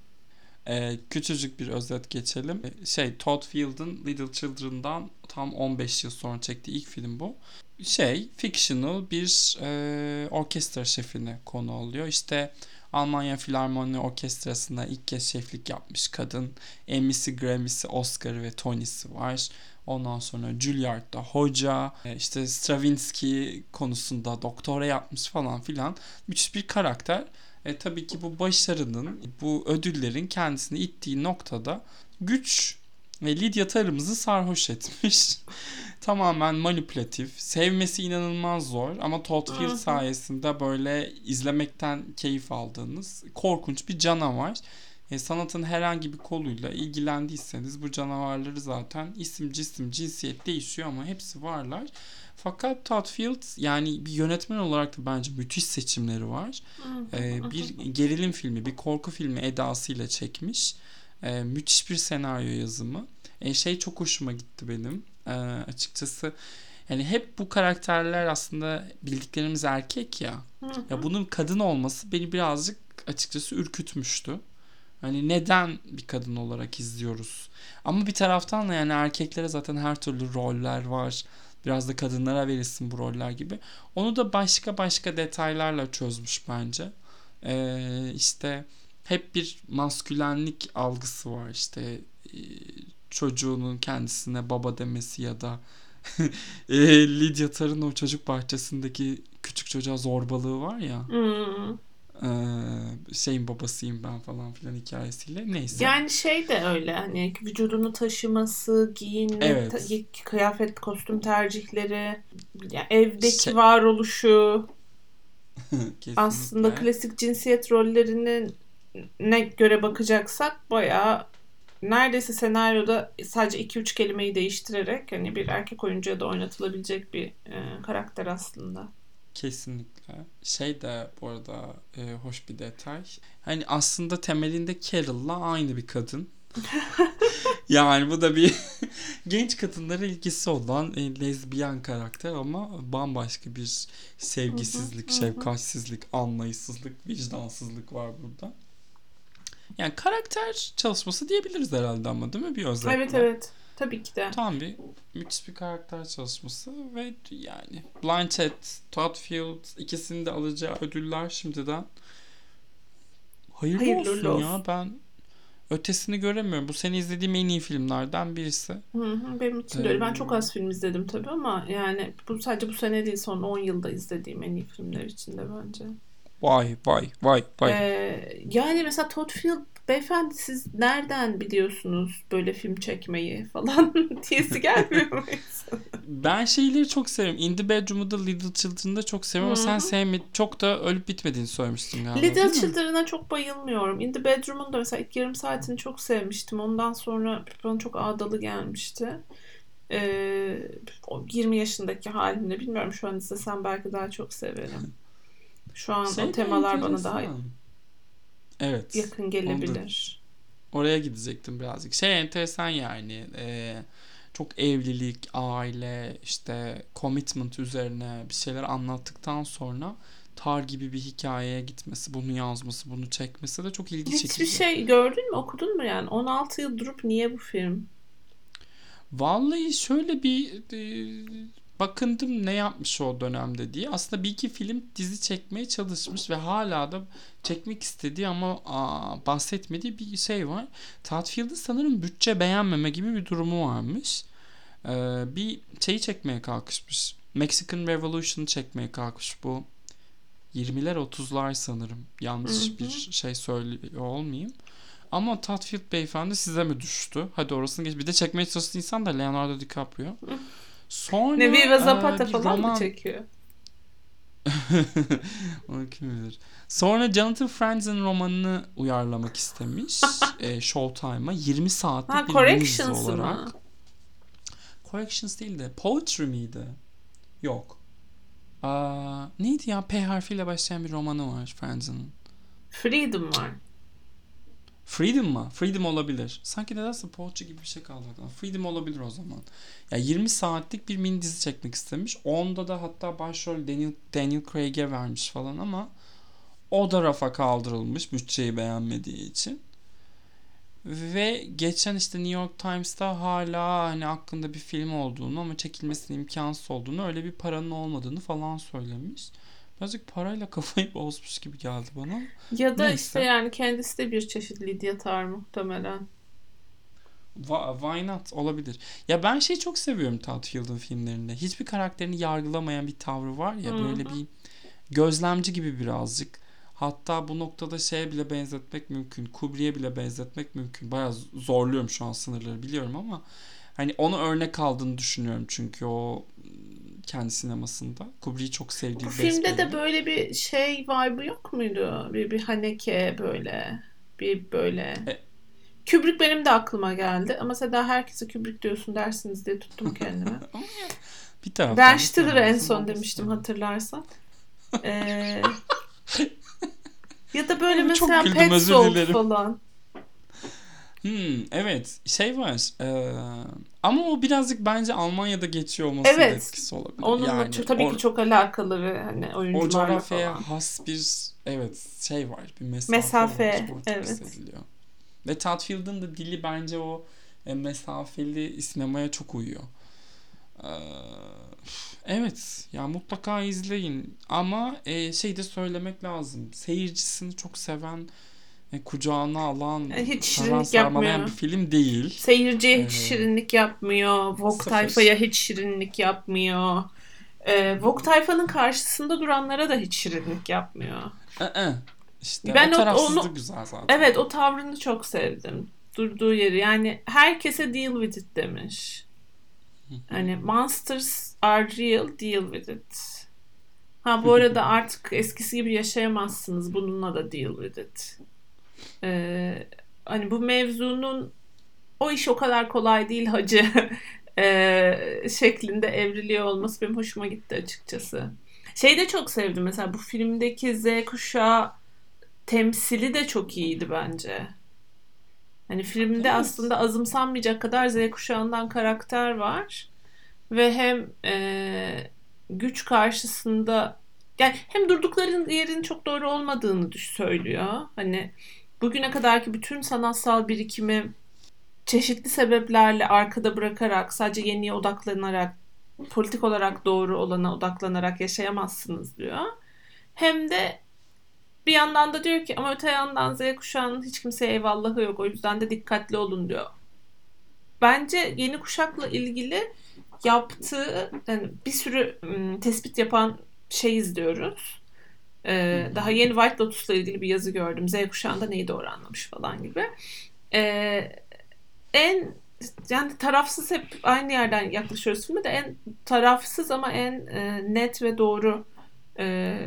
Ee, küçücük bir özet geçelim. Ee, şey Todd Field'ın Little Children'dan tam 15 yıl sonra çektiği ilk film bu. Şey fictional bir e, orkestra şefini konu alıyor. İşte Almanya Filarmoni Orkestrası'nda ilk kez şeflik yapmış kadın. Emmy'si, Grammy'si, Oscar'ı ve Tony'si var. Ondan sonra Juilliard'da hoca, e, işte Stravinsky konusunda doktora yapmış falan filan. Müthiş bir karakter. E, tabii ki bu başarının, bu ödüllerin kendisini ittiği noktada güç ve Lydia Tarım'ızı sarhoş etmiş. Tamamen manipülatif. Sevmesi inanılmaz zor ama Todd Field sayesinde böyle izlemekten keyif aldığınız korkunç bir canavar. E, sanatın herhangi bir koluyla ilgilendiyseniz bu canavarları zaten isim, cisim, cinsiyet değişiyor ama hepsi varlar. Fakat Todd Field yani bir yönetmen olarak da bence müthiş seçimleri var. ee, bir gerilim filmi, bir korku filmi edasıyla çekmiş. Ee, müthiş bir senaryo yazımı. Ee, şey çok hoşuma gitti benim. Ee, açıkçası Yani hep bu karakterler aslında bildiklerimiz erkek ya. Ya bunun kadın olması beni birazcık açıkçası ürkütmüştü. Hani neden bir kadın olarak izliyoruz? Ama bir taraftan da yani erkeklere zaten her türlü roller var. Biraz da kadınlara verilsin bu roller gibi. Onu da başka başka detaylarla çözmüş bence. Ee, işte hep bir maskülenlik algısı var. İşte e, çocuğunun kendisine baba demesi ya da e, Lydia Tar'ın o çocuk bahçesindeki küçük çocuğa zorbalığı var ya. Hmm. Ee, şeyin babasıyım ben falan filan hikayesiyle. Neyse. Yani şey de öyle hani vücudunu taşıması, giyinme, Evet. ta- kıyafet, kostüm tercihleri, yani evdeki Şey- varoluşu, aslında klasik cinsiyet rollerinin ne göre bakacaksak bayağı neredeyse senaryoda sadece 2-3 kelimeyi değiştirerek hani bir erkek oyuncuya da oynatılabilecek bir e, karakter aslında. Kesinlikle. Şey de bu arada e, hoş bir detay. Hani aslında temelinde Carol'la aynı bir kadın. yani bu da bir genç kadınlara ilgisi olan e, lezbiyen karakter ama bambaşka bir sevgisizlik, şefkatsizlik, anlayışsızlık, vicdansızlık var burada. Yani karakter çalışması diyebiliriz herhalde ama değil mi bir özetle? Evet evet. Tabii ki de. Tam bir müthiş bir karakter çalışması ve yani Blanchett, Todd Field ikisinin de alacağı ödüller şimdiden hayırlı, Hayırlı olsun, olsun. ya ben ötesini göremiyorum. Bu sene izlediğim en iyi filmlerden birisi. Hı hı, benim için de öyle. Ben Ee, çok az film izledim tabii ama yani bu sadece bu sene değil son 10 yılda izlediğim en iyi filmler içinde bence. Vay vay vay vay. Ee, yani mesela Todd Field beyefendi siz nereden biliyorsunuz böyle film çekmeyi falan diyesi gelmiyor mu? Ben şeyleri çok seviyorum. In the Bedroom'u da Little Children'da çok seviyorum ama Hı sen hı. sevmedin. Çok da ölüp bitmediğini söylemiştin galiba. Little? Children'a çok bayılmıyorum. In the Bedroom'un da mesela ilk yarım saatini çok sevmiştim. Ondan sonra bana çok ağdalı gelmişti. Ee, o 20 yaşındaki halimle bilmiyorum şu an izlesem belki daha çok severim. Şu an Şey o temalar bana daha. Evet. yakın gelebilir. Oraya gidecektim birazcık. Şey enteresan yani. e, çok evlilik, aile, işte commitment üzerine bir şeyler anlattıktan sonra tar gibi bir hikayeye gitmesi, bunu yazması, bunu çekmesi de çok ilgi Hiçbir çekici. şey gördün mü, okudun mu yani? 16 yıl durup niye bu film? Vallahi şöyle bir e, bakındım ne yapmış o dönemde diye. Aslında bir iki film dizi çekmeye çalışmış ve hala da çekmek istediği ama aa, bahsetmediği bir şey var. Todd sanırım bütçe beğenmeme gibi bir durumu varmış. Ee, bir şeyi çekmeye kalkışmış. Mexican Revolution'ı çekmeye kalkmış bu. 20'ler 30'lar sanırım. Yanlış bir şey söylüyor olmayayım. Ama Todd Field beyefendi size mi düştü? Hadi orasını geç. Bir de çekmeye çalıştığı insan da Leonardo DiCaprio. Sonra Nevi ve e, Zapata bir falan roman... mı çekiyor? Onu kim bilir. Sonra Jonathan Franzen romanını uyarlamak istemiş. e, Showtime'a 20 saatlik Ha bir Corrections olarak. mı? Corrections değil de Poetry miydi? Yok. Aa, neydi ya? P harfiyle başlayan bir romanı var Franzen'ın. Freedom var. Freedom mı? Freedom olabilir. Sanki nedense poetry gibi bir şey kaldı aklımda. Freedom olabilir o zaman. Ya 20 saatlik bir mini dizi çekmek istemiş. Onda da hatta başrol Daniel, Daniel Craig'e vermiş falan ama o da rafa kaldırılmış bütçeyi beğenmediği için. Ve geçen işte New York Times'ta hala hani aklında bir film olduğunu ama çekilmesinin imkansız olduğunu öyle bir paranın olmadığını falan söylemiş. Birazcık parayla kafayı bozmuş gibi geldi bana. Ya da Neyse. işte yani kendisi de bir çeşit Lydia Tar muhtemelen. Why not? Olabilir. Ya ben şeyi çok seviyorum Todd Field'ın filmlerinde. Hiçbir karakterini yargılamayan bir tavrı var ya Hı hı. böyle bir gözlemci gibi birazcık. Hatta bu noktada şeye bile benzetmek mümkün. Kubrick'e bile benzetmek mümkün. Bayağı zorluyorum şu an sınırları biliyorum ama hani onu örnek aldığını düşünüyorum çünkü o kendi sinemasında. Kubrick'i çok sevdiği Bu filmde de böyle bir şey vibe'ı yok muydu? Bir, bir Haneke böyle. Bir böyle. E- Kubrick benim de aklıma geldi. Ama Seda herkese Kubrick diyorsun dersiniz diye tuttum kendime. Bir taraftan Ben Stiller'ı en son demiştim hatırlarsan. Ee, ya da böyle Çok mesela güldüm, Pet Soul falan. Hmm, evet şey var ee, ama o birazcık bence Almanya'da geçiyor olması Evet. etkisi olabilir. Onunla yani, çok- tabii o, ki çok alakalı ve hani o oyuncularla coğrafyaya falan. has bir evet şey var bir mesafe, Mesafe, var, evet. hissediliyor. Ve Todd Field'ın da dili bence o e, mesafeli sinemaya çok uyuyor. Ee, evet ya mutlaka izleyin ama e, şey de söylemek lazım seyircisini çok seven e, kucağına alan E, hiç saran şirinlik yapmıyor. bir film değil. Seyirciye hiç Ee, şirinlik yapmıyor. Vogue sıfır. tayfaya hiç şirinlik yapmıyor. Ee, Vogue tayfanın karşısında duranlara da hiç şirinlik yapmıyor. Ee, işte Ben o o- tarafsızlık onu- güzel zaten. Evet o tavrını çok sevdim. Durduğu yeri yani herkese deal with it demiş. Hani monsters are real deal with it. Ha bu arada artık eskisi gibi yaşayamazsınız. Bununla da deal with it. Ee, hani bu mevzunun o iş o kadar kolay değil hacı ee, şeklinde evriliyor olması benim hoşuma gitti açıkçası. Şeyi de çok sevdim mesela bu filmdeki Z kuşağı temsili de çok iyiydi bence. Hani filmde Evet. aslında azımsanmayacak kadar Z kuşağından karakter var ve hem e, güç karşısında yani hem durdukları yerin çok doğru olmadığını söylüyor. Hani bugüne kadarki bütün sanatsal birikimi çeşitli sebeplerle arkada bırakarak sadece yeniye odaklanarak politik olarak doğru olana odaklanarak yaşayamazsınız diyor. Hem de bir yandan da diyor ki ama öte yandan Z kuşağının hiç kimseye eyvallahı yok. O yüzden de dikkatli olun diyor. Bence yeni kuşakla ilgili yaptığı yani bir sürü ım, tespit yapan şey izliyoruz. Ee, daha yeni White Lotus'la ilgili bir yazı gördüm. Z kuşağında neyi doğru anlamış falan gibi. Ee, en yani tarafsız hep aynı yerden yaklaşıyoruz filme de en tarafsız ama en e, net ve doğru e,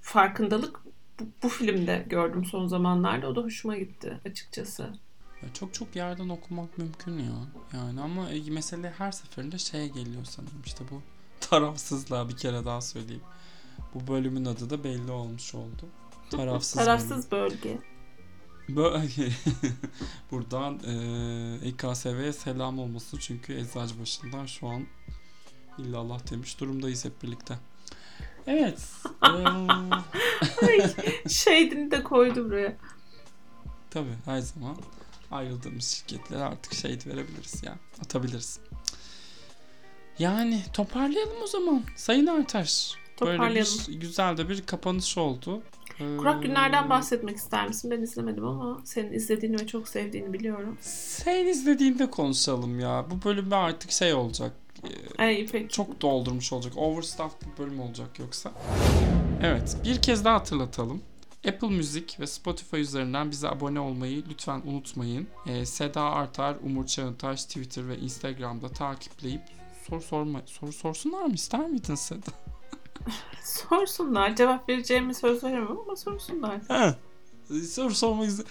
farkındalık bu, bu filmde gördüm son zamanlarda. O da hoşuma gitti açıkçası. Çok çok yerden okumak mümkün ya. Yani ama e, mesele her seferinde şeye geliyor sanırım. İşte bu tarafsızlığa bir kere daha söyleyeyim. Bu bölümün adı da belli olmuş oldu. Tarafsız. Tarafsız bölge. Bö- Buradan e, İKSV'ye selam olması çünkü Eczacıbaşı'ndan şu an illallah demiş durumdayız hep birlikte. Evet. eee, Şeydini de koydu buraya. tabii her zaman ayrıldığımız şirketlere artık şey verebiliriz ya. Atabiliriz. Yani toparlayalım o zaman. Sayın Artaş. Böyle bir güzel de bir kapanış oldu. Ee, Kurak günlerden bahsetmek ister misin? Ben izlemedim ama senin izlediğini ve çok sevdiğini biliyorum. Sen izlediğinde konuşalım ya. Bu bölümde artık şey olacak. Ee, Ay peki. çok doldurmuş olacak. Overstuffed bir bölüm olacak yoksa. Evet, bir kez daha hatırlatalım. Apple Müzik ve Spotify üzerinden bize abone olmayı lütfen unutmayın. Ee, Seda Artar, Umur Çağıntaş Twitter ve Instagram'da takipleyip soru sorma soru sorsunlar mı ister miydin Seda? Sorsunlar. Cevap vereceğimi söz veremem ama sorsunlar. Ha. Soru sormak ister.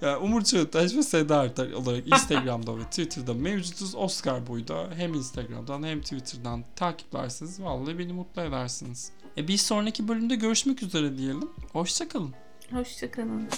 Ya Umur Çağıntaş ve Seda Artar olarak Instagram'da ve Twitter'da mevcutuz. Oscar boyda hem Instagram'dan hem Twitter'dan takiplersiniz. Vallahi beni mutlu edersiniz. E bir sonraki bölümde görüşmek üzere diyelim. Hoşçakalın. Hoşçakalın.